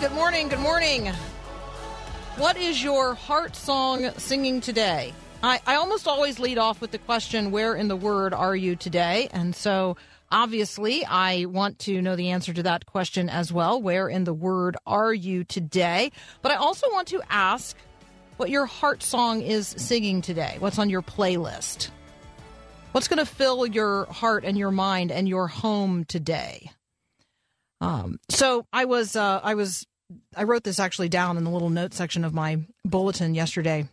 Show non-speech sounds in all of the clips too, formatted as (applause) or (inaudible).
Good morning. Good morning. What is your heart song singing today? I, I almost always lead off with the question, Where in the Word are you today? And so obviously, I want to know the answer to that question as well. Where in the Word are you today? But I also want to ask what your heart song is singing today. What's on your playlist? What's going to fill your heart and your mind and your home today? Um, so I was, uh, I was, I wrote this actually down in the little note section of my bulletin yesterday.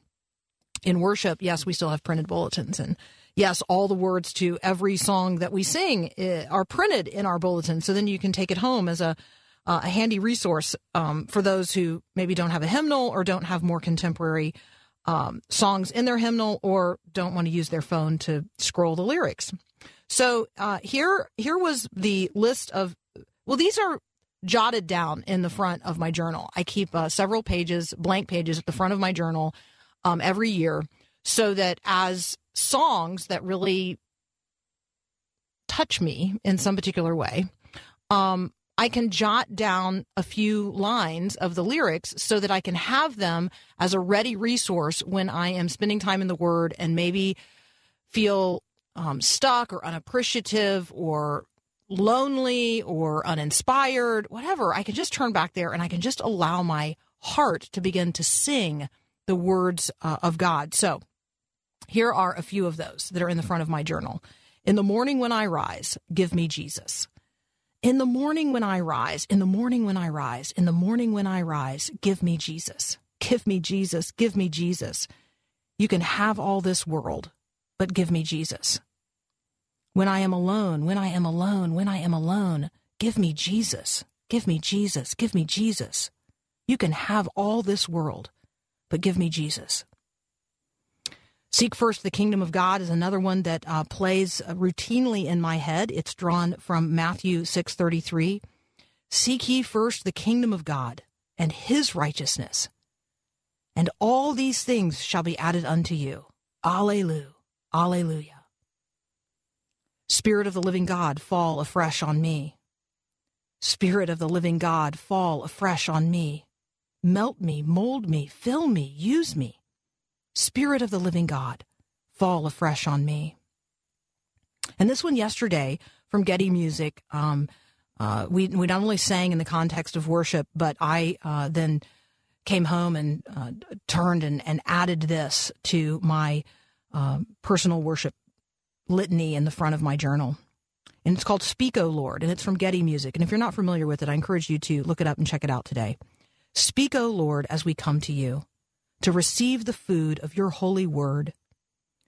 In worship, yes, we still have printed bulletins, and yes, all the words to every song that we sing eh, are printed in our bulletin. So then you can take it home as a uh, a handy resource um, for those who maybe don't have a hymnal or don't have more contemporary um, songs in their hymnal or don't want to use their phone to scroll the lyrics. So uh, here, here was the list of well, these are jotted down in the front of my journal. I keep uh, several pages, blank pages at the front of my journal um, every year so that as songs that really touch me in some particular way, um, I can jot down a few lines of the lyrics so that I can have them as a ready resource when I am spending time in the Word and maybe feel um, stuck or unappreciative or lonely or uninspired, whatever, I can just turn back there and I can just allow my heart to begin to sing the words uh, of God. So here are a few of those that are in the front of my journal. In the morning when I rise, give me Jesus. In the morning when I rise, in the morning when I rise, in the morning when I rise, give me Jesus. Give me Jesus. Give me Jesus. You can have all this world, but give me Jesus. When I am alone, when I am alone, when I am alone, give me Jesus. Give me Jesus. Give me Jesus. You can have all this world, but give me Jesus. Seek first the kingdom of God is another one that uh, plays routinely in my head. It's drawn from Matthew 6:33. Seek ye first the kingdom of God and his righteousness, and all these things shall be added unto you. Alleluia. Alleluia. Spirit of the living God, fall afresh on me. Spirit of the living God, fall afresh on me. Melt me, mold me, fill me, use me. Spirit of the living God, fall afresh on me. And this one yesterday from Getty Music, um, uh, we we not only sang in the context of worship, but I uh, then came home and uh, turned and, and added this to my uh, personal worship litany in the front of my journal. And it's called Speak, O Lord, and it's from Getty Music. And if you're not familiar with it, I encourage you to look it up and check it out today. Speak, O Lord, as we come to you to receive the food of your holy word.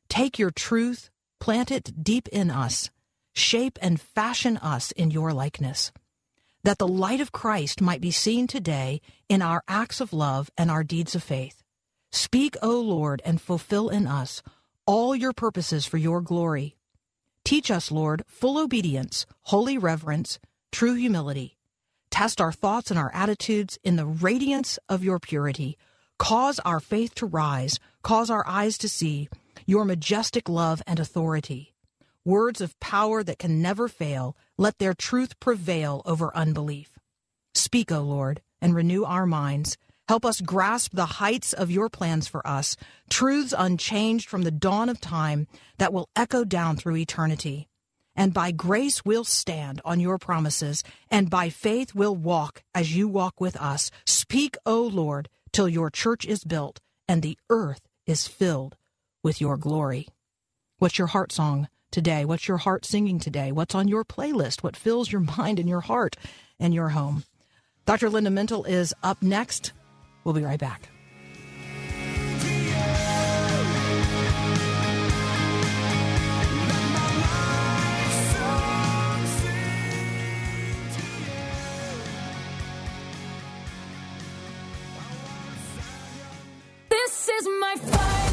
Take your truth, plant it deep in us, shape and fashion us in your likeness, that the light of Christ might be seen today in our acts of love and our deeds of faith. Speak, O Lord, and fulfill in us all your purposes for your glory. Teach us, Lord, full obedience, holy reverence, true humility. Test our thoughts and our attitudes in the radiance of your purity. Cause our faith to rise, cause our eyes to see your majestic love and authority. Words of power that can never fail, let their truth prevail over unbelief. Speak, O Lord, and renew our minds. Help us grasp the heights of your plans for us, truths unchanged from the dawn of time that will echo down through eternity. And by grace we'll stand on your promises, and by faith we'll walk as you walk with us. Speak, O Lord, till your church is built and the earth is filled with your glory. What's your heart song today? What's your heart singing today? What's on your playlist? What fills your (laughs) mind and your heart and your home? Dr. Linda Mintle is up next. We'll be right back. This is my fire.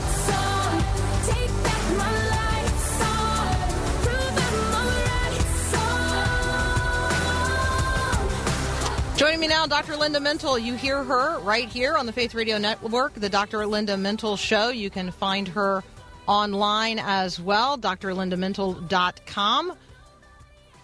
Joining me now, Dr. Linda Mintle. You hear her right here on the Faith Radio Network, the Dr. Linda Mintle Show. You can find her online as well, drlindamintle.com.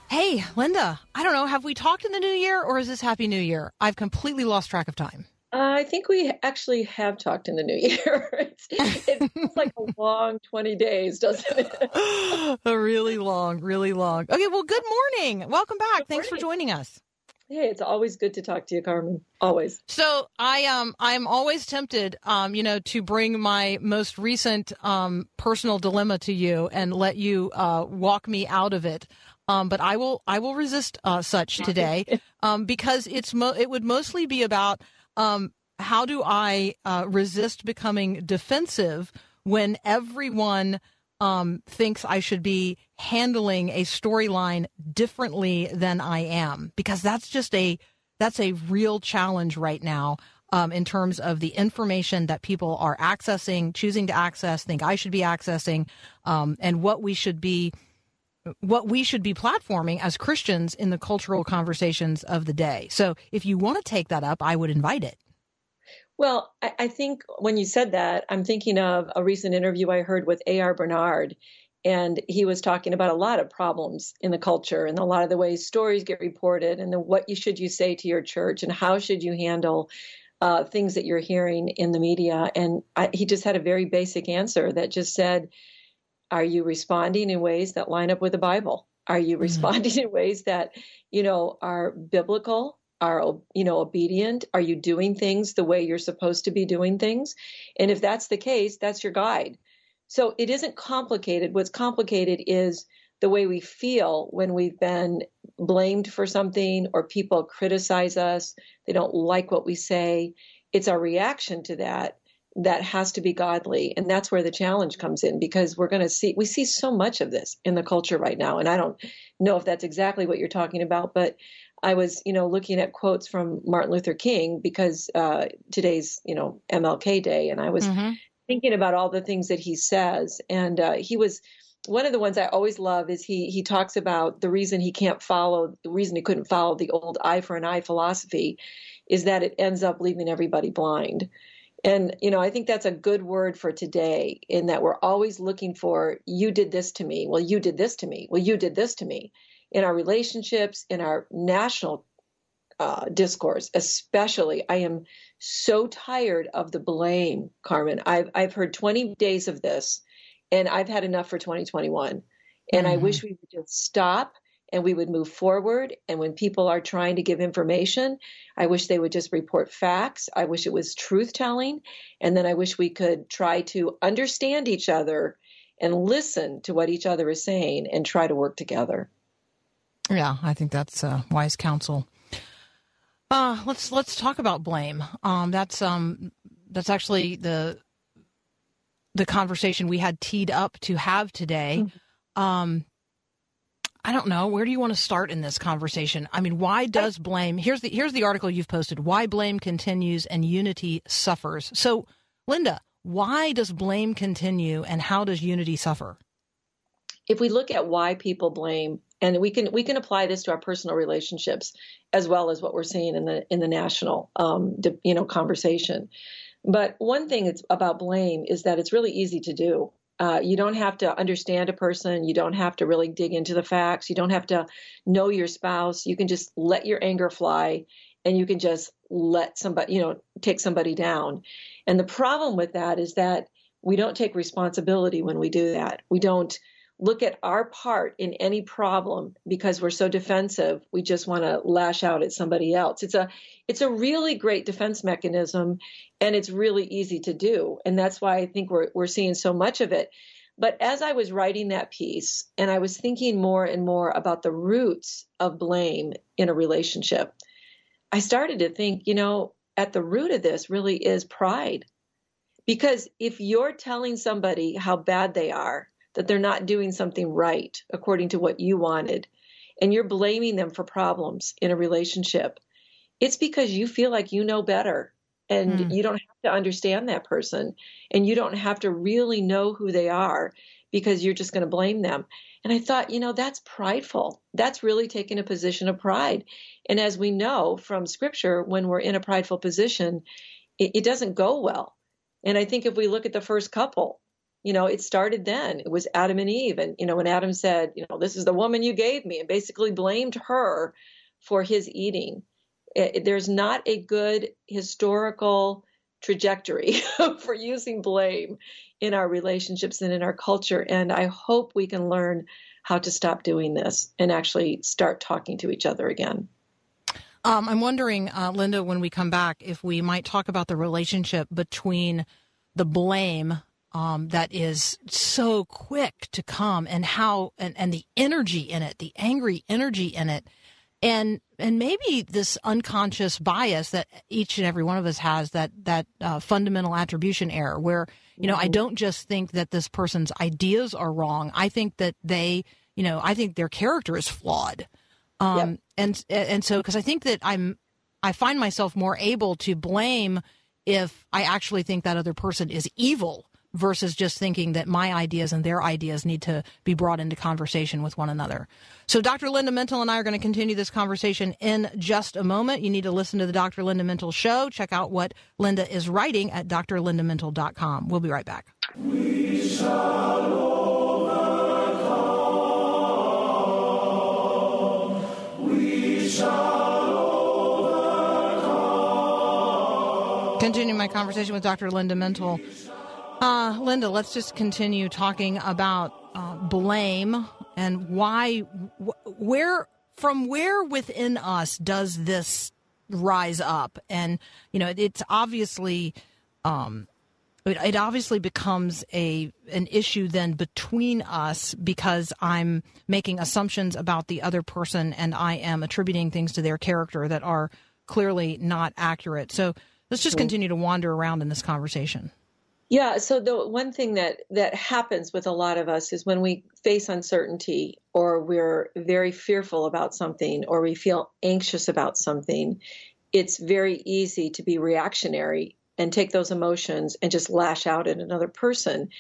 Hey, Linda, I don't know, have we talked in the new year or is this Happy New Year? I've completely lost track of time. Uh, I think we actually have talked in the new (laughs) year. it's, it feels like a long 20 days, doesn't it? (laughs) a really long, really long. Okay, well, good morning. Welcome back. Good Thanks for joining us. Hey, it's always good to talk to you, Carmen. Always. So I um I'm always tempted um you know to bring my most recent um personal dilemma to you and let you uh walk me out of it. Um, but I will I will resist uh, such (laughs) today um, because it's mo- it would mostly be about um, how do I uh, resist becoming defensive when everyone um, thinks I should be handling a storyline differently than I am because that's just a that's a real challenge right now um, in terms of the information that people are accessing, choosing to access, think I should be accessing, um, and what we should be what we should be platforming as Christians in the cultural conversations of the day. So if you want to take that up, I would invite it. Well, I, I think when you said that, I'm thinking of a recent interview I heard with A.R. Bernard. And he was talking about a lot of problems in the culture and a lot of the ways stories get reported and the, what you should you say to your church and how should you handle uh, things that you're hearing in the media. And I, he just had a very basic answer that just said, are you responding in ways that line up with the Bible? Are you responding (laughs) in ways that, you know, are biblical? Are you know obedient? Are you doing things the way you're supposed to be doing things? And if that's the case, that's your guide. So it isn't complicated. What's complicated is the way we feel when we've been blamed for something or people criticize us. They don't like what we say. It's our reaction to that that has to be godly and that's where the challenge comes in because we're going to see we see so much of this in the culture right now and i don't know if that's exactly what you're talking about but i was you know looking at quotes from martin luther king because uh, today's you know mlk day and i was Mm-hmm. thinking about all the things that he says and uh, he was one of the ones i always love is he he talks about the reason he can't follow the reason he couldn't follow the old eye for an eye philosophy is that it ends up leaving everybody blind and, you know, I think that's a good word for today in that we're always looking for, you did this to me. Well, you did this to me. Well, you did this to me. In our relationships, in our national uh, discourse, especially, I am so tired of the blame, Carmen. I've, I've heard 20 days of this and I've had enough for 2021. And I Mhm. wish we would just stop and we would move forward. And when people are trying to give information, I wish they would just report facts. I wish it was truth telling. And then I wish we could try to understand each other and listen to what each other is saying and try to work together. Yeah, I think that's uh, wise counsel. Uh, let's let's talk about blame. Um, that's um, that's actually the the conversation we had teed up to have today. Um, I don't know. Where do you want to start in this conversation? I mean, why does blame? Here's the here's the article you've posted. Why blame continues and unity suffers. So, Linda, why does blame continue and how does unity suffer? if we look at why people blame and we can we can apply this to our personal relationships as well as what we're seeing in the in the national um, you know conversation. But one thing it's about blame is that it's really easy to do. Uh, you don't have to understand a person. You don't have to really dig into the facts. You don't have to know your spouse. You can just let your anger fly and you can just let somebody you know take somebody down. And the problem with that is that we don't take responsibility when we do that. We don't look at our part in any problem because we're so defensive we just want to lash out at somebody else. It's a it's a really great defense mechanism and it's really easy to do and that's why i think we're we're seeing so much of it. But as i was writing that piece and i was thinking more and more about the roots of blame in a relationship i started to think you know at the root of this really is pride. Because if you're telling somebody how bad they are that they're not doing something right according to what you wanted, and you're blaming them for problems in a relationship, it's because you feel like you know better and Hmm. you don't have to understand that person and you don't have to really know who they are because you're just going to blame them. And I thought, you know, that's prideful. That's really taking a position of pride. And as we know from scripture, when we're in a prideful position, it, it doesn't go well. And I think if we look at the first couple, you know, it started then. It was Adam and Eve. And, you know, when Adam said, you know, this is the woman you gave me, and basically blamed her for his eating, it, there's not a good historical trajectory (laughs) for using blame in our relationships and in our culture. And I hope we can learn how to stop doing this and actually start talking to each other again. Um, I'm wondering, uh, Linda, when we come back, if we might talk about the relationship between the blame um, that is so quick to come and how and, and the energy in it, the angry energy in it, and and maybe this unconscious bias that each and every one of us has that that uh, fundamental attribution error where you know mm-hmm. I don't just think that this person's ideas are wrong I think that they you know I think their character is flawed um, yep. and and so because I think that I'm I find myself more able to blame if I actually think that other person is evil versus just thinking that my ideas and their ideas need to be brought into conversation with one another. So Dr. Linda Mintle and I are going to continue this conversation in just a moment. You need to listen to the Dr. Linda Mintle show. Check out what Linda is writing at drlindamintle.com. We'll be right back. We Continuing my conversation with Dr. Linda Mintle. Uh, Linda, let's just continue talking about uh, blame and why, wh- where, from where within us does this rise up? And, you know, it's obviously, um, it, it obviously becomes a an issue then between us because I'm making assumptions about the other person and I am attributing things to their character that are clearly not accurate. So let's just continue to wander around in this conversation. Yeah, so the one thing that that happens with a lot of us is when we face uncertainty or we're very fearful about something or we feel anxious about something, it's very easy to be reactionary and take those emotions and just lash out at another person.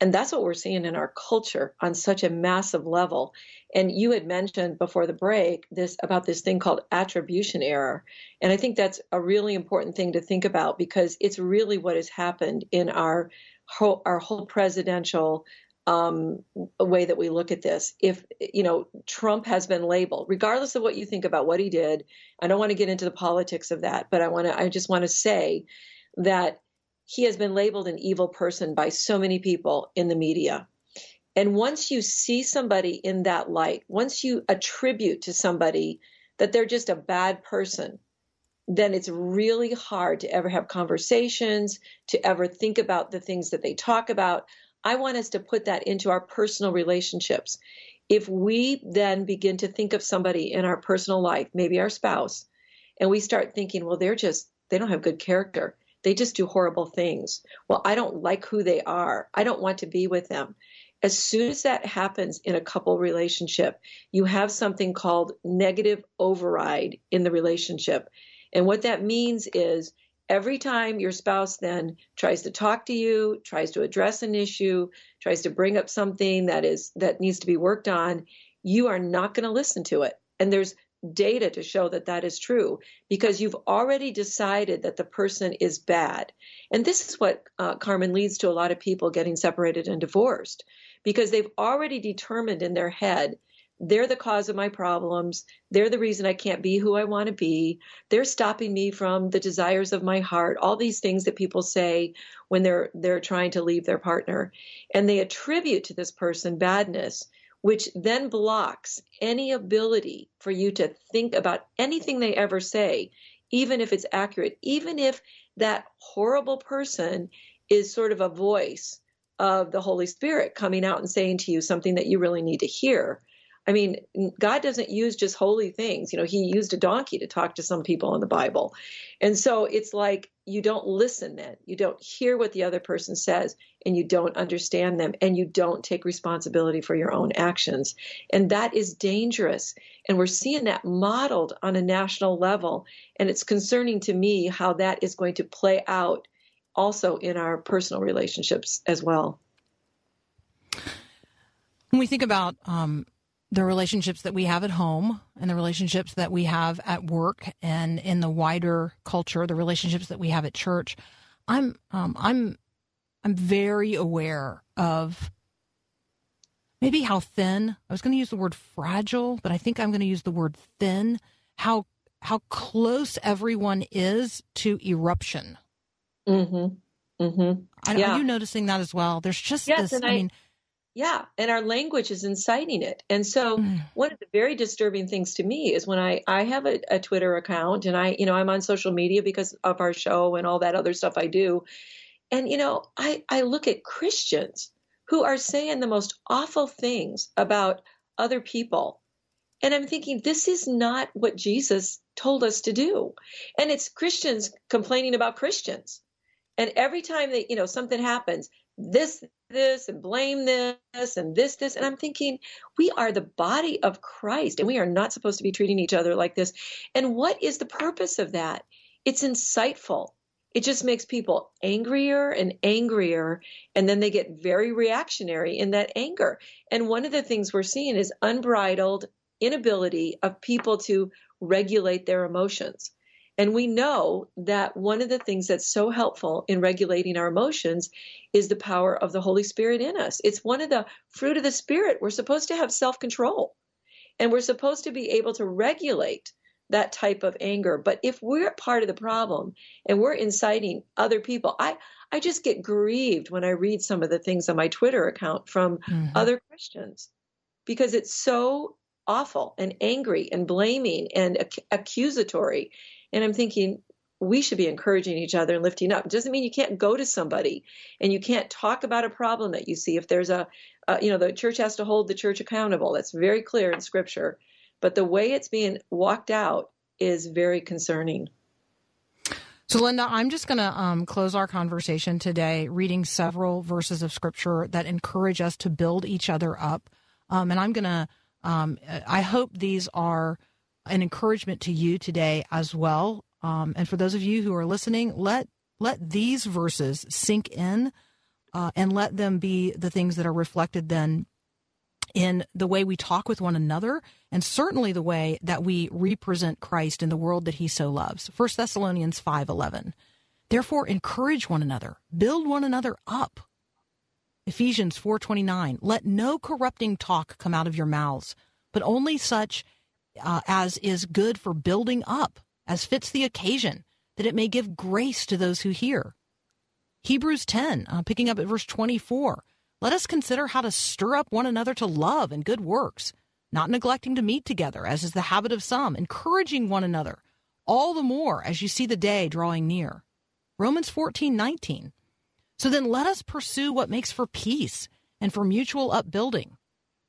And that's what we're seeing in our culture on such a massive level. And you had mentioned before the break this about this thing called attribution error. And I think that's a really important thing to think about because it's really what has happened in our whole, our whole presidential um, way that we look at this. If you know Trump has been labeled, regardless of what you think about what he did, I don't want to get into the politics of that, but I want to. I just want to say that he has been labeled an evil person by so many people in the media. And once you see somebody in that light, once you attribute to somebody that they're just a bad person, then it's really hard to ever have conversations, to ever think about the things that they talk about. I want us to put that into our personal relationships. If we then begin to think of somebody in our personal life, maybe our spouse, and we start thinking, well, they're just, they don't have good character. They just do horrible things. Well, I don't like who they are. I don't want to be with them. As soon as that happens in a couple relationship, you have something called negative override in the relationship. And what that means is every time your spouse then tries to talk to you, tries to address an issue, tries to bring up something that is that needs to be worked on, you are not going to listen to it. And there's data to show that that is true because you've already decided that the person is bad. And this is what, uh, Carmen, leads to a lot of people getting separated and divorced because they've already determined in their head they're the cause of my problems. They're the reason I can't be who I want to be. They're stopping me from the desires of my heart. All these things that people say when they're they're trying to leave their partner. And they attribute to this person badness which then blocks any ability for you to think about anything they ever say, even if it's accurate, even if that horrible person is sort of a voice of the Holy Spirit coming out and saying to you something that you really need to hear. I mean, God doesn't use just holy things. You know, he used a donkey to talk to some people in the Bible. And so it's like you don't listen then. You don't hear what the other person says and you don't understand them and you don't take responsibility for your own actions. And that is dangerous. And we're seeing that modeled on a national level. And it's concerning to me how that is going to play out also in our personal relationships as well. When we think about um, the relationships that we have at home and the relationships that we have at work and in the wider culture, the relationships that we have at church, I'm um, I'm I'm very aware of maybe how thin. I was going to use the word fragile, but I think I'm going to use the word thin. How how close everyone is to eruption. Mm-hmm. Mm-hmm. I, Yeah. Are you noticing that as well? There's just Yes, this. I, I- mean, Yeah, and our language is inciting it. And so Mm. one of the very disturbing things to me is when I I have a, a Twitter account and I you know I'm on social media because of our show and all that other stuff I do. And you know, I I look at Christians who are saying the most awful things about other people. And I'm thinking this is not what Jesus told us to do. And it's Christians complaining about Christians. And every time that, you know, something happens, this, this, and blame this, and this, this. And I'm thinking, we are the body of Christ, and we are not supposed to be treating each other like this. And what is the purpose of that? It's insightful. It just makes people angrier and angrier, and then they get very reactionary in that anger. And one of the things we're seeing is unbridled inability of people to regulate their emotions. And we know that one of the things that's so helpful in regulating our emotions is the power of the Holy Spirit in us. It's one of the fruit of the Spirit. We're supposed to have self control and we're supposed to be able to regulate that type of anger. But if we're part of the problem and we're inciting other people, I, I just get grieved when I read some of the things on my Twitter account from Mhm. other Christians because it's so awful and angry and blaming and ac- accusatory. And I'm thinking, we should be encouraging each other and lifting up. It doesn't mean you can't go to somebody and you can't talk about a problem that you see. If there's a, you know, the church has to hold the church accountable. That's very clear in scripture. But the way it's being walked out is very concerning. So, Linda, I'm just going to um, close our conversation today reading several verses of scripture that encourage us to build each other up. Um, and I'm going to, um, I hope these are an encouragement to you today as well. Um, and for those of you who are listening, let let these verses sink in uh, and let them be the things that are reflected then in the way we talk with one another and certainly the way that we represent Christ in the world that he so loves. 1 Thessalonians 5:11. Therefore encourage one another, build one another up. Ephesians 4:29. Let no corrupting talk come out of your mouths, but only such uh, as is good for building up, as fits the occasion, that it may give grace to those who hear. Hebrews 10, uh, picking up at verse 24. Let us consider how to stir up one another to love and good works, not neglecting to meet together, as is the habit of some, encouraging one another, all the more as you see the day drawing near. Romans 14, 19. So then let us pursue what makes for peace and for mutual upbuilding.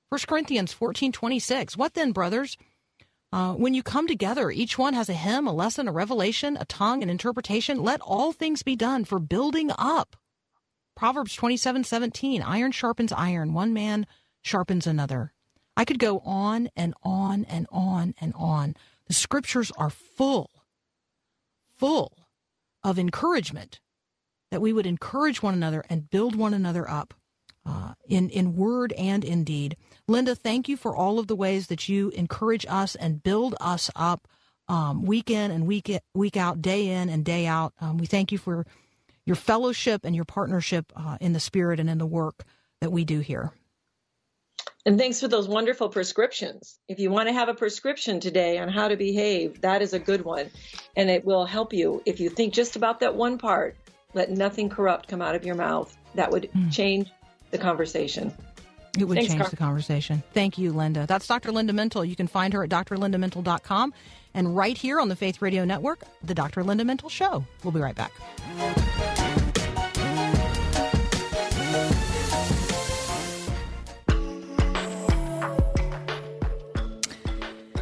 1 Corinthians 14, 26. What then, brothers? Uh, when you come together, each one has a hymn, a lesson, a revelation, a tongue, an interpretation. Let all things be done for building up. Proverbs twenty-seven seventeen. Iron sharpens iron. One man sharpens another. I could go on and on and on and on. The scriptures are full, full of encouragement that we would encourage one another and build one another up uh, in, in word and in deed. Linda, thank you for all of the ways that you encourage us and build us up um, week in and week, week out, day in and day out. Um, we thank you for your fellowship and your partnership uh, in the spirit and in the work that we do here. And thanks for those wonderful prescriptions. If you want to have a prescription today on how to behave, that is a good one. And it will help you if you think just about that one part. Let nothing corrupt come out of your mouth. That would change the conversation. It would Thanks, change Carl. the conversation. Thank you, Linda. That's Dr. Linda Mintle. You can find her at drlindamintle.com and right here on the Faith Radio Network, The Dr. Linda Mintle Show. We'll be right back.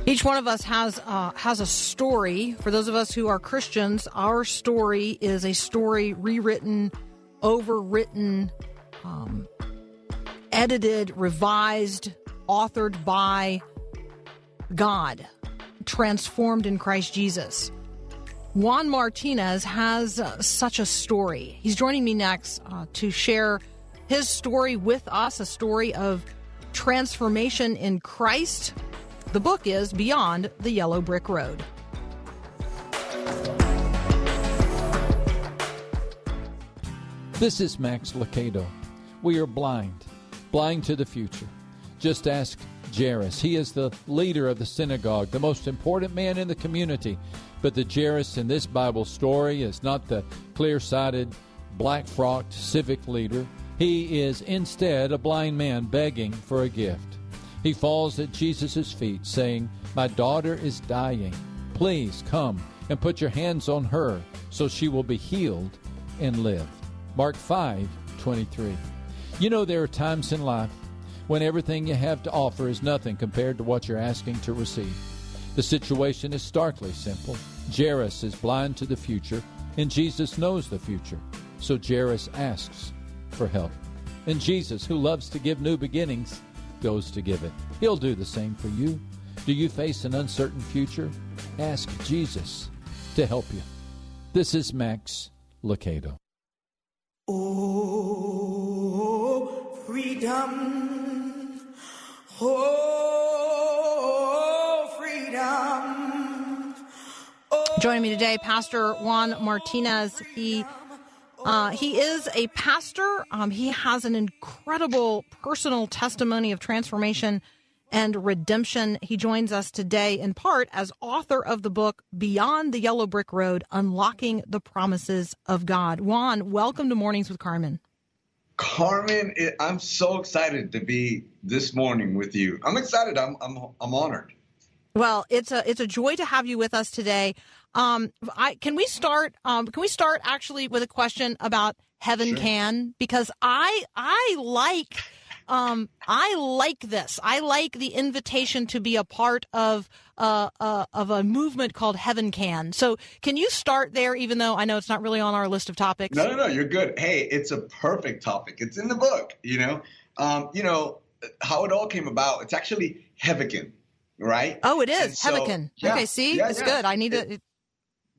Each one of us has uh, has a story. For those of us who are Christians, our story is a story rewritten, overwritten, um, edited, revised, authored by God, transformed in Christ Jesus. Juan Martinez has uh, such a story. He's joining me next uh, to share his story with us, a story of transformation in Christ. The book is Beyond the Yellow Brick Road. This is Max Lucado. We are blind, blind to the future. Just ask Jairus. He is the leader of the synagogue, the most important man in the community. But the Jairus in this Bible story is not the clear sighted, black frocked civic leader. He is instead a blind man begging for a gift. He falls at Jesus' feet, saying, My daughter is dying. Please come and put your hands on her so she will be healed and live. Mark 5 23. You know, there are times in life when everything you have to offer is nothing compared to what you're asking to receive. The situation is starkly simple. Jairus is blind to the future, and Jesus knows the future. So Jairus asks for help. And Jesus, who loves to give new beginnings, goes to give it. He'll do the same for you. Do you face an uncertain future? Ask Jesus to help you. This is Max Lucado. Oh, freedom. Oh, freedom. Joining me today, Pastor Juan Martinez. He uh, he is a pastor. Um, he has an incredible personal testimony of transformation and redemption. He joins us today in part as author of the book Beyond the Yellow Brick Road Unlocking the Promises of God. Juan, welcome to Mornings with Carmen. Carmen, it, I'm so excited to be this morning with you. I'm excited. I'm I'm I'm honored. Well, it's a it's a joy to have you with us today. Um, I can we start? Um, can we start actually with a question about heaven Sure. can because I I like um I like this. I like the invitation to be a part of uh, uh of a movement called Heaven Can. So can you start there? Even though I know it's not really on our list of topics. No, no, no, you're good. Hey, it's a perfect topic. It's in the book. You know, um, you know how it all came about. It's actually Heavican, right? Oh, it is so- Heaven. yeah, okay, see, yeah, it's yeah. good. I need It- to.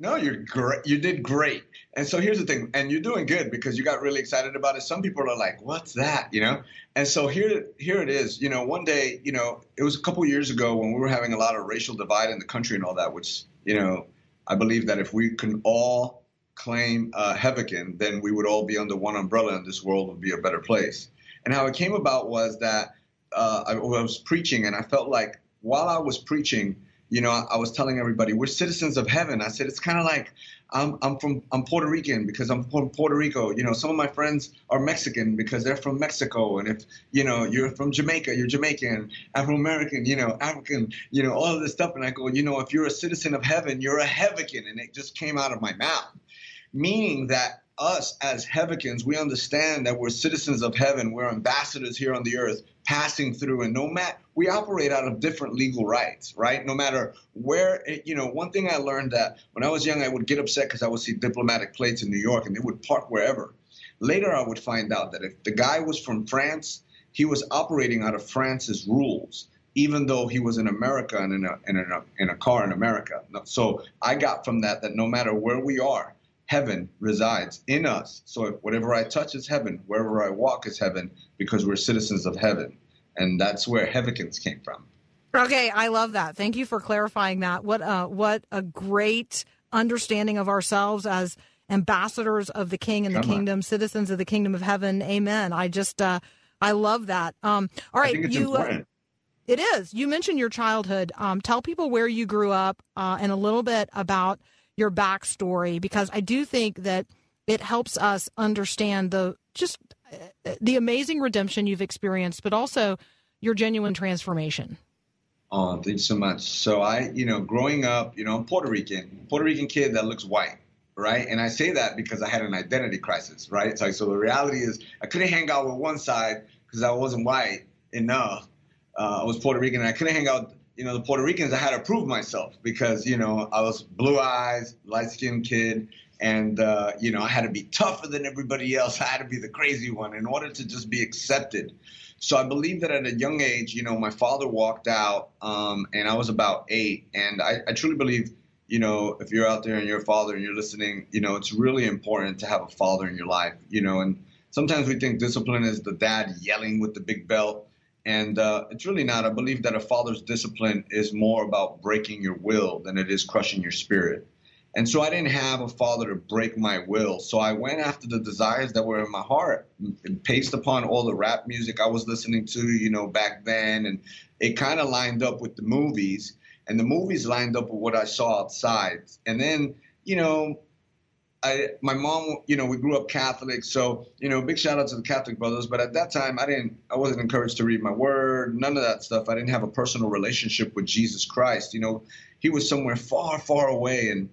No, you're great. You did great. And so here's the thing, and you're doing good because you got really excited about it. Some people are like, "What's that?" You know. And so here, here it is. You know, one day, you know, it was a couple years ago when we were having a lot of racial divide in the country and all that. Which, you know, I believe that if we can all claim uh, Heavican, then we would all be under one umbrella, and this world would be a better place. And how it came about was that uh, I was preaching, and I felt like while I was preaching, you know, I, I was telling everybody we're citizens of heaven. I said it's kind of like I'm, I'm from I'm Puerto Rican because I'm from Puerto Rico. You know, some of my friends are Mexican because they're from Mexico, and if you know you're from Jamaica, you're Jamaican, Afro American, you know, African, you know, all of this stuff. And I go, you know, if you're a citizen of heaven, you're a Heavican, and it just came out of my mouth, meaning that us as Heavicans, we understand that we're citizens of heaven, we're ambassadors here on the earth, passing through, and no matter we operate out of different legal rights, right? No matter where, you know, one thing I learned that when I was young, I would get upset because I would see diplomatic plates in New York, and they would park wherever. Later, I would find out that if the guy was from France, he was operating out of France's rules, even though he was in America and in a, in a, in a car in America. So I got from that that no matter where we are, heaven resides in us. So whatever I touch is heaven, wherever I walk is heaven, because we're citizens of heaven. And that's where Heavicans came from. Okay, I love that. Thank you for clarifying that. What uh, what a great understanding of ourselves as ambassadors of the King and the Come on. kingdom, citizens of the kingdom of heaven. Amen. I just uh, I love that. Um, all it's you. Uh, it is. You mentioned your childhood. Um, tell people where you grew up uh, and a little bit about your backstory because I do think that it helps us understand the just uh, the amazing redemption you've experienced, but also your genuine transformation. Oh, thank you so much. So I, you know, growing up, you know, I'm Puerto Rican, Puerto Rican kid that looks white, right? And I say that because I had an identity crisis, right? So, so the reality is I couldn't hang out with one side because I wasn't white enough. Uh, I was Puerto Rican and I couldn't hang out, you know, the Puerto Ricans, I had to prove myself because, you know, I was blue eyes, light skinned kid. And, uh, you know, I had to be tougher than everybody else. I had to be the crazy one in order to just be accepted. So I believe that at a young age, you know, my father walked out, um, and I was about eight, and I, I truly believe you know, if you're out there and you're a father and you're listening, you know, it's really important to have a father in your life, you know, and sometimes we think discipline is the dad yelling with the big belt. And uh, it's really not. I believe that a father's discipline is more about breaking your will than it is crushing your spirit. And so I didn't have a father to break my will. So I went after the desires that were in my heart, and based upon all the rap music I was listening to, you know, back then. And it kind of lined up with the movies, and the movies lined up with what I saw outside. And then, you know, I, my mom, you know, we grew up Catholic, so you know, big shout out to the Catholic brothers. But at that time, I didn't, I wasn't encouraged to read my word, none of that stuff. I didn't have a personal relationship with Jesus Christ. You know, he was somewhere far, far away, and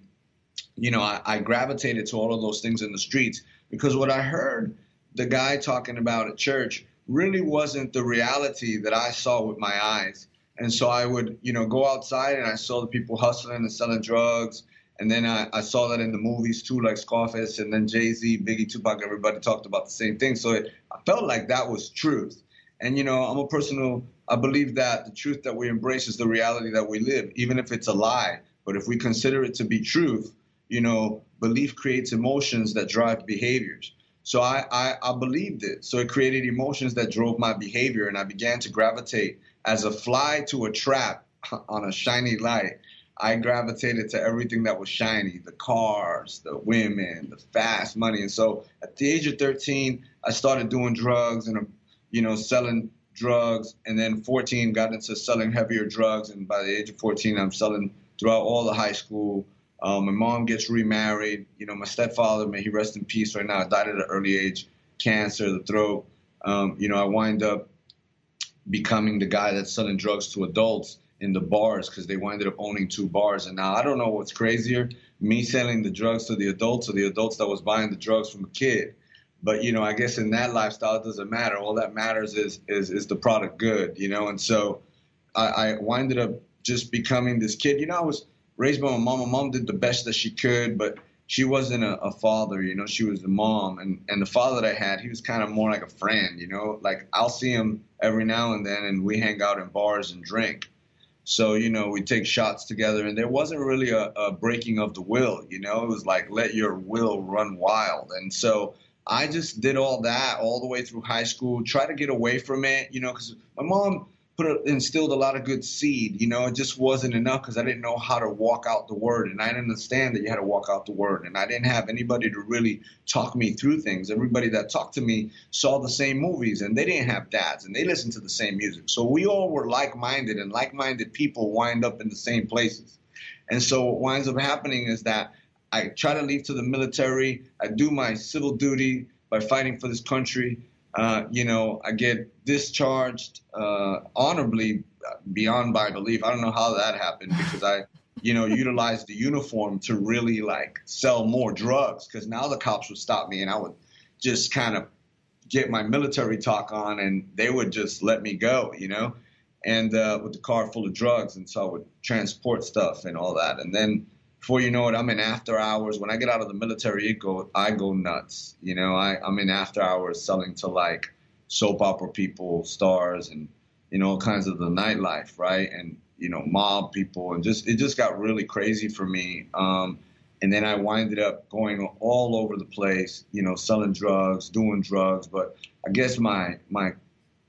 you know, I, I gravitated to all of those things in the streets because what I heard the guy talking about at church really wasn't the reality that I saw with my eyes. And so I would, you know, go outside and I saw the people hustling and selling drugs. And then I, I saw that in the movies too, like Scarface and then Jay Z, Biggie, Tupac, everybody talked about the same thing. So it, I felt like that was truth. And, you know, I'm a person who I believe that the truth that we embrace is the reality that we live, even if it's a lie. But if we consider it to be truth, you know, belief creates emotions that drive behaviors. So I, I, I believed it. So it created emotions that drove my behavior, and I began to gravitate as a fly to a trap (laughs) on a shiny light. I gravitated to everything that was shiny the cars, the women, the fast money. And so at the age of 13, I started doing drugs and, you know, selling drugs. And then 14, got into selling heavier drugs. And by the age of 14, I'm selling throughout all the high school. Um, my mom gets remarried. You know, my stepfather, may he rest in peace right now, died at an early age, cancer, the throat. Um, you know, I wind up becoming the guy that's selling drugs to adults in the bars because they winded up owning two bars. And now I don't know what's crazier, me selling the drugs to the adults or the adults that was buying the drugs from a kid. But you know, I guess in that lifestyle, it doesn't matter. All that matters is is is the product good, you know. And so I, I winded up just becoming this kid. You know, I was raised by my mom. My mom did the best that she could, but she wasn't a, a father, you know, she was the mom. And, and the father that I had, he was kind of more like a friend, you know, like I'll see him every now and then and we hang out in bars and drink. So, you know, we take shots together and there wasn't really a, a breaking of the will, you know, it was like let your will run wild. And so I just did all that all the way through high school, try to get away from it, you know, because my mom put instilled a lot of good seed. You know, it just wasn't enough because I didn't know how to walk out the word, and I didn't understand that you had to walk out the word, and I didn't have anybody to really talk me through things. Everybody that talked to me saw the same movies, and they didn't have dads, and they listened to the same music. So we all were like-minded, and like-minded people wind up in the same places. And so what winds up happening is that I try to leave to the military. I do my civil duty by fighting for this country. Uh, you know, I get discharged uh, honorably beyond my belief. I don't know how that happened because I, you know, utilized the uniform to really like sell more drugs because now the cops would stop me and I would just kind of get my military talk on and they would just let me go, you know, and uh, with the car full of drugs. And so I would transport stuff and all that. And then before you know it, I'm in after hours. When I get out of the military, it go I go nuts. You know, I, I'm in after hours selling to like soap opera people, stars, and you know all kinds of the nightlife, right? And you know mob people, and just it just got really crazy for me. Um, and then I winded up going all over the place, you know, selling drugs, doing drugs. But I guess my my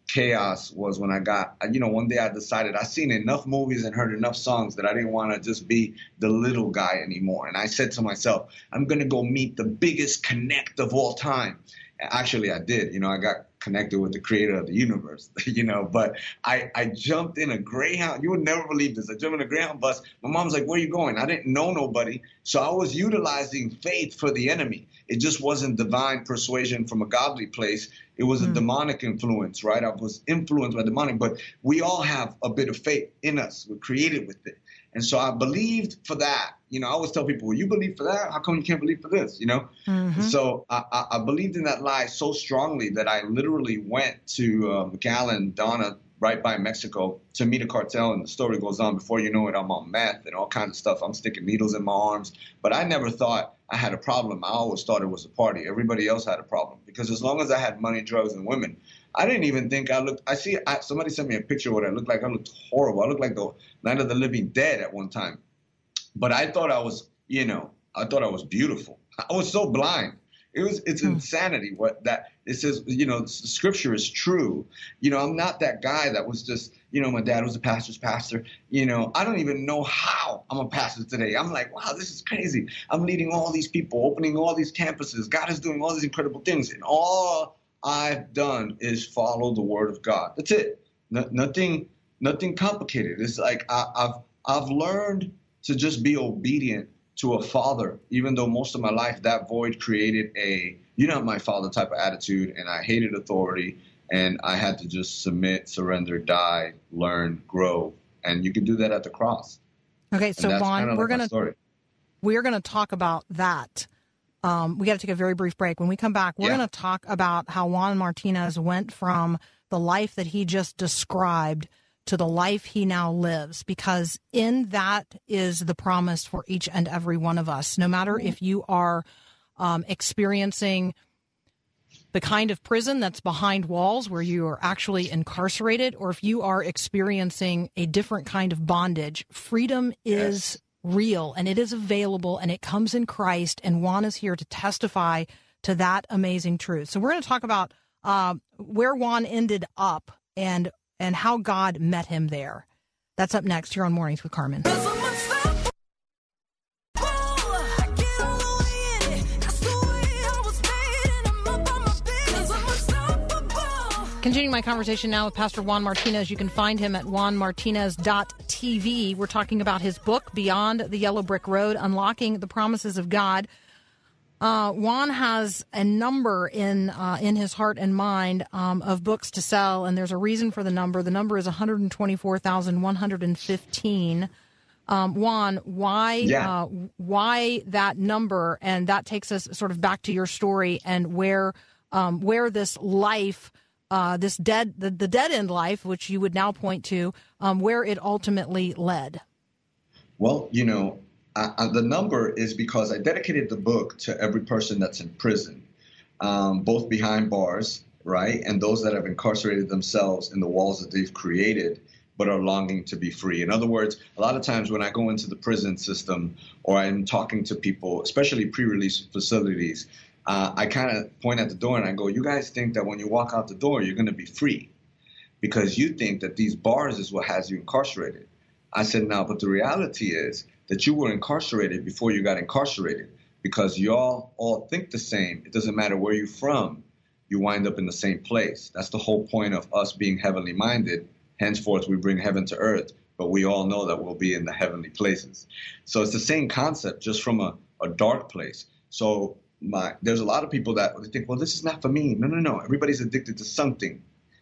chaos was when I got, uh, you know, one day I decided I seen enough movies and heard enough songs that I didn't want to just be the little guy anymore. And I said to myself, I'm going to go meet the biggest connect of all time. Actually, I did. You know, I got connected with the creator of the universe, (laughs) you know, but I, I jumped in a Greyhound. You would never believe this. I jumped in a Greyhound bus. My mom's like, where are you going? I didn't know nobody. So I was utilizing faith for the enemy. It just wasn't divine persuasion from a godly place. It was a hmm. demonic influence, right? I was influenced by demonic, but we all have a bit of faith in us. We're created with it. And so I believed for that. You know, I always tell people, well, you believe for that? How come you can't believe for this? You know? Mm-hmm. So I, I, I believed in that lie so strongly that I literally went to uh, McAllen, Donna, right by Mexico to meet a cartel. And the story goes on. Before you know it, I'm on meth and all kinds of stuff. I'm sticking needles in my arms. But I never thought I had a problem. I always thought it was a party. Everybody else had a problem because as long as I had money, drugs, and women, I didn't even think I looked. I see I, somebody sent me a picture of what I looked like. I looked horrible. I looked like the Night of the Living Dead at one time. But I thought I was, you know, I thought I was beautiful. I was so blind. It was it's Hmm. insanity what that it says, you know, scripture is true. You know, I'm not that guy that was just, you know, my dad was a pastor's pastor. You know, I don't even know how I'm a pastor today. I'm like, wow, this is crazy. I'm leading all these people, opening all these campuses. God is doing all these incredible things. And all I've done is follow the word of God. That's it. No, nothing nothing complicated. It's like I, I've I've learned to just be obedient to a father, even though most of my life that void created a you're not my father type of attitude, and I hated authority, and I had to just submit, surrender, die, learn, grow, and you can do that at the cross. Okay, so Juan, we're like gonna we're gonna talk about that. Um, we got to take a very brief break. When we come back, we're Yeah. going to talk about how Juan Martinez went from the life that he just described to the life he now lives, because in that is the promise for each and every one of us. No matter if you are um, experiencing the kind of prison that's behind walls where you are actually incarcerated, or if you are experiencing a different kind of bondage, freedom is real and it is available and it comes in Christ. And Juan is here to testify to that amazing truth. So we're going to talk about uh, where Juan ended up and and how God met him there. That's up next here on Mornings with Carmen. Continuing my conversation now with Pastor Juan Martinez. You can find him at juanmartinez.tv. We're talking about his book, Beyond the Yellow Brick Road Unlocking the Promises of God. Uh, Juan has a number in uh, in his heart and mind um, of books to sell, and there's a reason for the number. The number is 124,115. Um, Juan, why Yeah. uh, why that number? And that takes us sort of back to your story and where um, where this life, uh, this dead the, the dead end life, which you would now point to, um, where it ultimately led. Well, you know, I, I, the number is because I dedicated the book to every person that's in prison, um, both behind bars, right, and those that have incarcerated themselves in the walls that they've created but are longing to be free. In other words, a lot of times when I go into the prison system or I'm talking to people, especially pre release facilities, uh, I kind of point at the door and I go, You guys think that when you walk out the door, you're going to be free because you think that these bars is what has you incarcerated. I said, no, but the reality is that you were incarcerated before you got incarcerated because y'all all think the same. It doesn't matter where you're from, you wind up in the same place. That's the whole point of us being heavenly minded. Henceforth, we bring heaven to earth, but we all know that we'll be in the heavenly places. So it's the same concept, just from a, a dark place. So my, there's a lot of people that think, well, this is not for me. No, no, no. Everybody's addicted to something.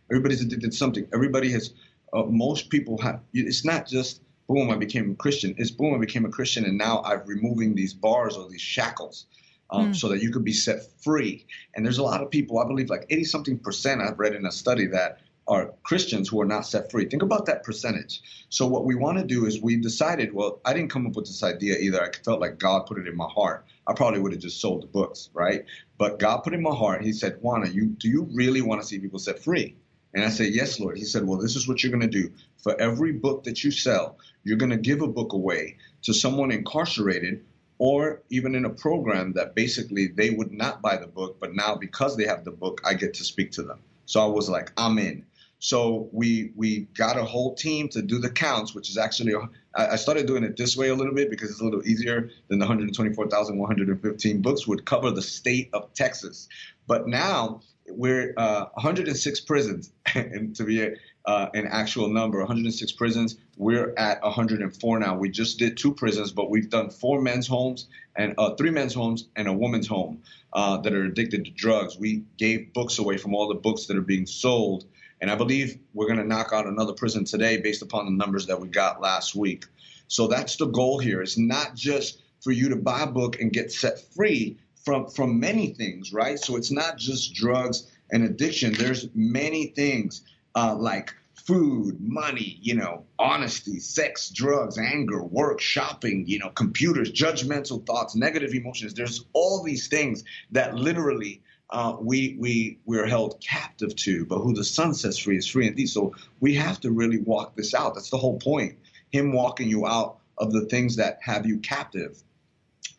Everybody's addicted to something. Everybody has, uh, most people have, it's not just, boom, I became a Christian. It's boom, I became a Christian, and now I'm removing these bars or these shackles um, so that you could be set free. And there's a lot of people, I believe like 80 something percent, I've read in a study that are Christians who are not set free. Think about that percentage. So what we want to do is we decided, well, I didn't come up with this idea either. I felt like God put it in my heart. I probably would have just sold the books, right? But God put it in my heart. He said, Juana, you do you really want to see people set free? And I said, Yes, Lord. He said, Well, this is what you're going to do. For every book that you sell, you're going to give a book away to someone incarcerated or even in a program that basically they would not buy the book, but now because they have the book, I get to speak to them. So I was like, I'm in. So we we got a whole team to do the counts, which is actually I started doing it this way a little bit because it's a little easier than the 124,115 books would cover the state of Texas. But now we're uh, 106 prisons, (laughs) and to be uh, an actual number, 106 prisons. We're at 104 now. We just did two prisons, but we've done four men's homes and uh, three men's homes and a woman's home uh, that are addicted to drugs. We gave books away from all the books that are being sold, and I believe we're going to knock out another prison today based upon the numbers that we got last week. So that's the goal here. It's not just for you to buy a book and get set free from from many things, right? So it's not just drugs and addiction. There's many things uh, like food, money, you know, honesty, sex, drugs, anger, work, shopping, you know, computers, judgmental thoughts, negative emotions. There's all these things that literally uh, we we we're held captive to. But who the Son sets free is free indeed. So we have to really walk this out. That's the whole point. Him walking you out of the things that have you captive.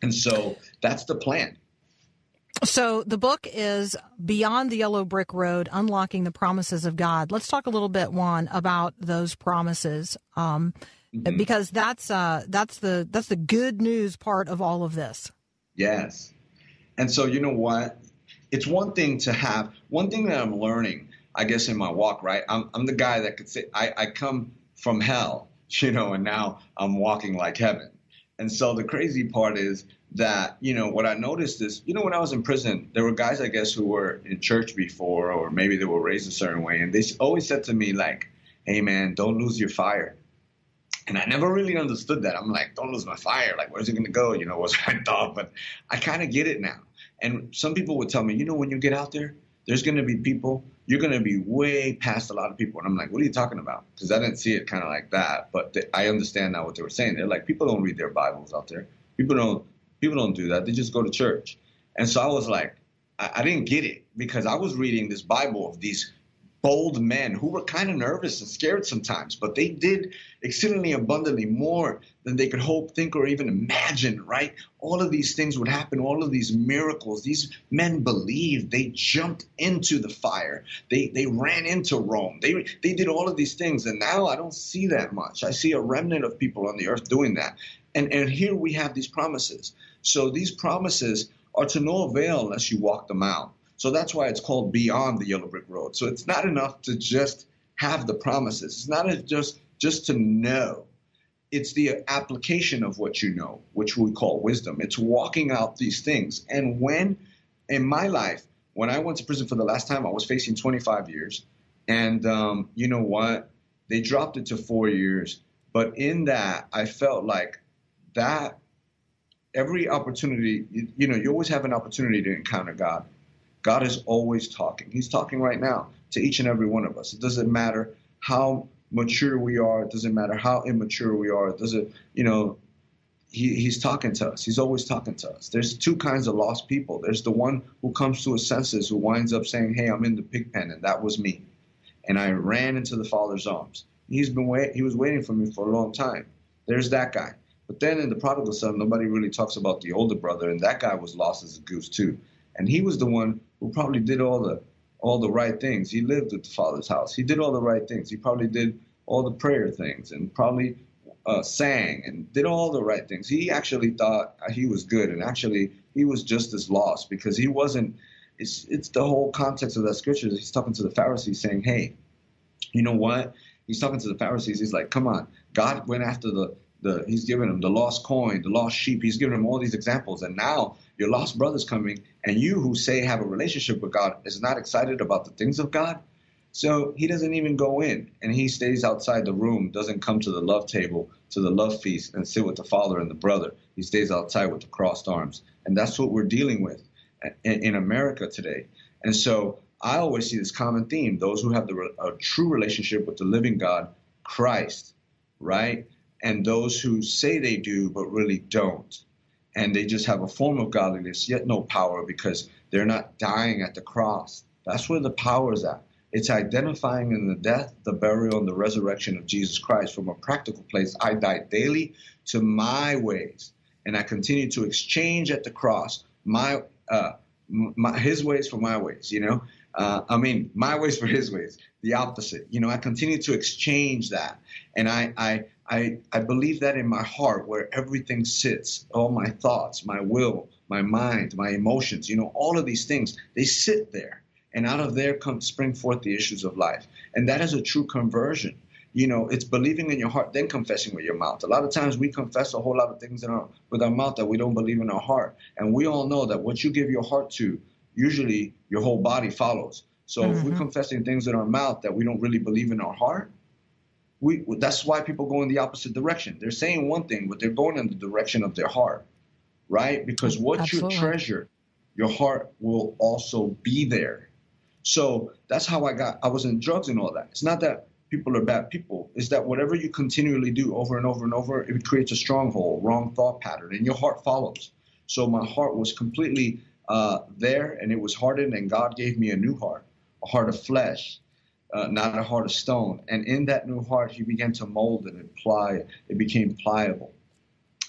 And so that's the plan. So the book is Beyond the Yellow Brick Road: Unlocking the Promises of God. Let's talk a little bit, Juan, about those promises, um, Mm-hmm. because that's uh, that's the that's the good news part of all of this. Yes. And so, you know what? It's one thing to have, one thing that I'm learning, I guess, in my walk, right? I'm, I'm the guy that could say, I, I come from hell, (laughs) you know, and now I'm walking like heaven. And so the crazy part is that, you know, what I noticed is, you know, when I was in prison, there were guys, I guess, who were in church before, or maybe they were raised a certain way. And they always said to me, like, hey, man, don't lose your fire. And I never really understood that. I'm like, don't lose my fire. Like, where's it going to go? You know, (laughs) was my thought. But I kind of get it now. And some people would tell me, you know, when you get out there, there's going to be people, you're going to be way past a lot of people. And I'm like, what are you talking about? Because I didn't see it kind of like that. But th- I understand now what they were saying. They're like, people don't read their Bibles out there. People don't, people don't do that. They just go to church. And so I was like, I, I didn't get it because I was reading this Bible of these bold men who were kind of nervous and scared sometimes, but they did exceedingly abundantly more than they could hope, think, or even imagine, right? All of these things would happen, all of these miracles. These men believed. They jumped into the fire. They they ran into Rome. They they did all of these things. And now I don't see that much. I see a remnant of people on the earth doing that. And and here we have these promises. So these promises are to no avail unless you walk them out. So that's why it's called Beyond the Yellow Brick Road. So it's not enough to just have the promises. It's not just just to know. It's the application of what you know, which we call wisdom. It's walking out these things. And when in my life, when I went to prison for the last time, I was facing 25 years. And um, you know what? They dropped it to four years. But in that, I felt like that every opportunity, you, you know, you always have an opportunity to encounter God. God is always talking. He's talking right now to each and every one of us. It doesn't matter how mature we are. It doesn't matter how immature we are. It doesn't, you know, he, he's talking to us. He's always talking to us. There's two kinds of lost people. There's the one who comes to his senses, who winds up saying, "Hey, I'm in the pig pen," and that was me. And I ran into the Father's arms. He's been wait. He was waiting for me for a long time. There's that guy. But then in the prodigal son, nobody really talks about the older brother, and that guy was lost as a goose too. And he was the one who probably did all the all the right things. He lived at the Father's house. He did all the right things. He probably did all the prayer things, and probably uh, sang and did all the right things. He actually thought he was good, and actually he was just as lost because he wasn't. It's it's the whole context of that scripture. He's talking to the Pharisees, saying, "Hey, you know what?" He's talking to the Pharisees. He's like, "Come on, God went after the the. He's giving them the lost coin, the lost sheep. He's giving them all these examples, and now your lost brother's coming, and you who say have a relationship with God is not excited about the things of God." So he doesn't even go in and he stays outside the room, doesn't come to the love table, to the love feast, and sit with the father and the brother. He stays outside with the crossed arms. And that's what we're dealing with in, in America today. And so I always see this common theme those who have the, a true relationship with the living God, Christ, right? And those who say they do, but really don't. And they just have a form of godliness, yet no power because they're not dying at the cross. That's where the power is at. It's identifying in the death, the burial, and the resurrection of Jesus Christ from a practical place. I die daily to my ways, and I continue to exchange at the cross my, uh, my his ways for my ways. You know, uh, I mean, my ways for his ways. The opposite. You know, I continue to exchange that, and I, I, I, I believe that in my heart, where everything sits, all my thoughts, my will, my mind, my emotions. You know, all of these things they sit there and out of there come spring forth the issues of life. And that is a true conversion. You know, it's believing in your heart, then confessing with your mouth. A lot of times we confess a whole lot of things in our, with our mouth that we don't believe in our heart. And we all know that what you give your heart to, usually your whole body follows. So if we're mm-hmm. confessing things in our mouth that we don't really believe in our heart, we that's why people go in the opposite direction. They're saying one thing, but they're going in the direction of their heart, right? Because what Absolutely. you treasure, your heart will also be there. So that's how I got. I was in drugs and all that. It's not that people are bad people. It's that whatever you continually do over and over and over, it creates a stronghold, wrong thought pattern, and your heart follows. So my heart was completely uh, there, and it was hardened, and God gave me a new heart, a heart of flesh, uh, not a heart of stone. And in that new heart, He began to mold it and ply it. It became pliable.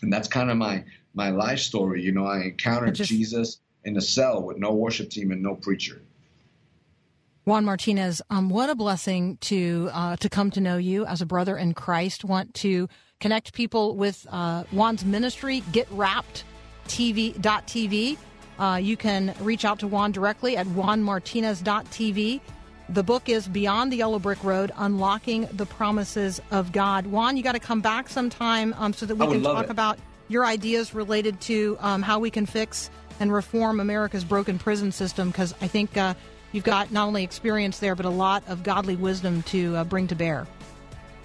and that's kind of my my life story. You know, I encountered Just- Jesus in a cell with no worship team and no preacher. Juan Martinez, um, what a blessing to uh, to come to know you as a brother in Christ. Want to connect people with uh, Juan's ministry, Get Wrapped TV.tv. Uh, you can reach out to Juan directly at juanmartinez.tv. The book is Beyond the Yellow Brick Road Unlocking the Promises of God. Juan, you got to come back sometime um, so that we can talk it. about your ideas related to um, how we can fix and reform America's broken prison system because I think uh, you've got not only experience there, but a lot of godly wisdom to uh, bring to bear.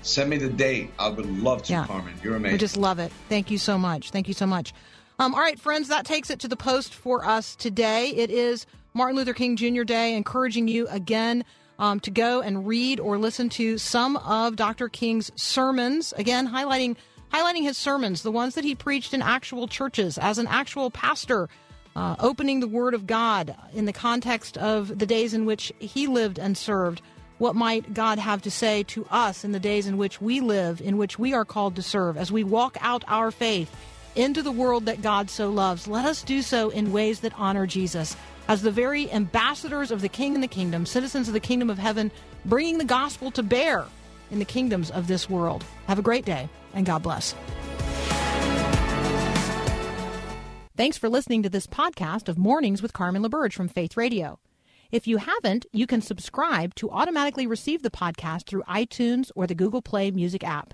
Send me the date. I would love to, Yeah. Carmen. You're amazing. We just love it. Thank you so much. Thank you so much. Um, all right, friends, that takes it to the post for us today. It is Martin Luther King Jr. Day, encouraging you again um, to go and read or listen to some of Dr. King's sermons. Again, highlighting highlighting his sermons, the ones that he preached in actual churches as an actual pastor, uh, opening the Word of God in the context of the days in which he lived and served. What might God have to say to us in the days in which we live, in which we are called to serve, as we walk out our faith into the world that God so loves? Let us do so in ways that honor Jesus. As the very ambassadors of the King and the kingdom, citizens of the kingdom of heaven, bringing the gospel to bear in the kingdoms of this world. Have a great day, and God bless. Thanks for listening to this podcast of Mornings with Carmen LaBerge from Faith Radio. If you haven't, you can subscribe to automatically receive the podcast through iTunes or the Google Play Music app.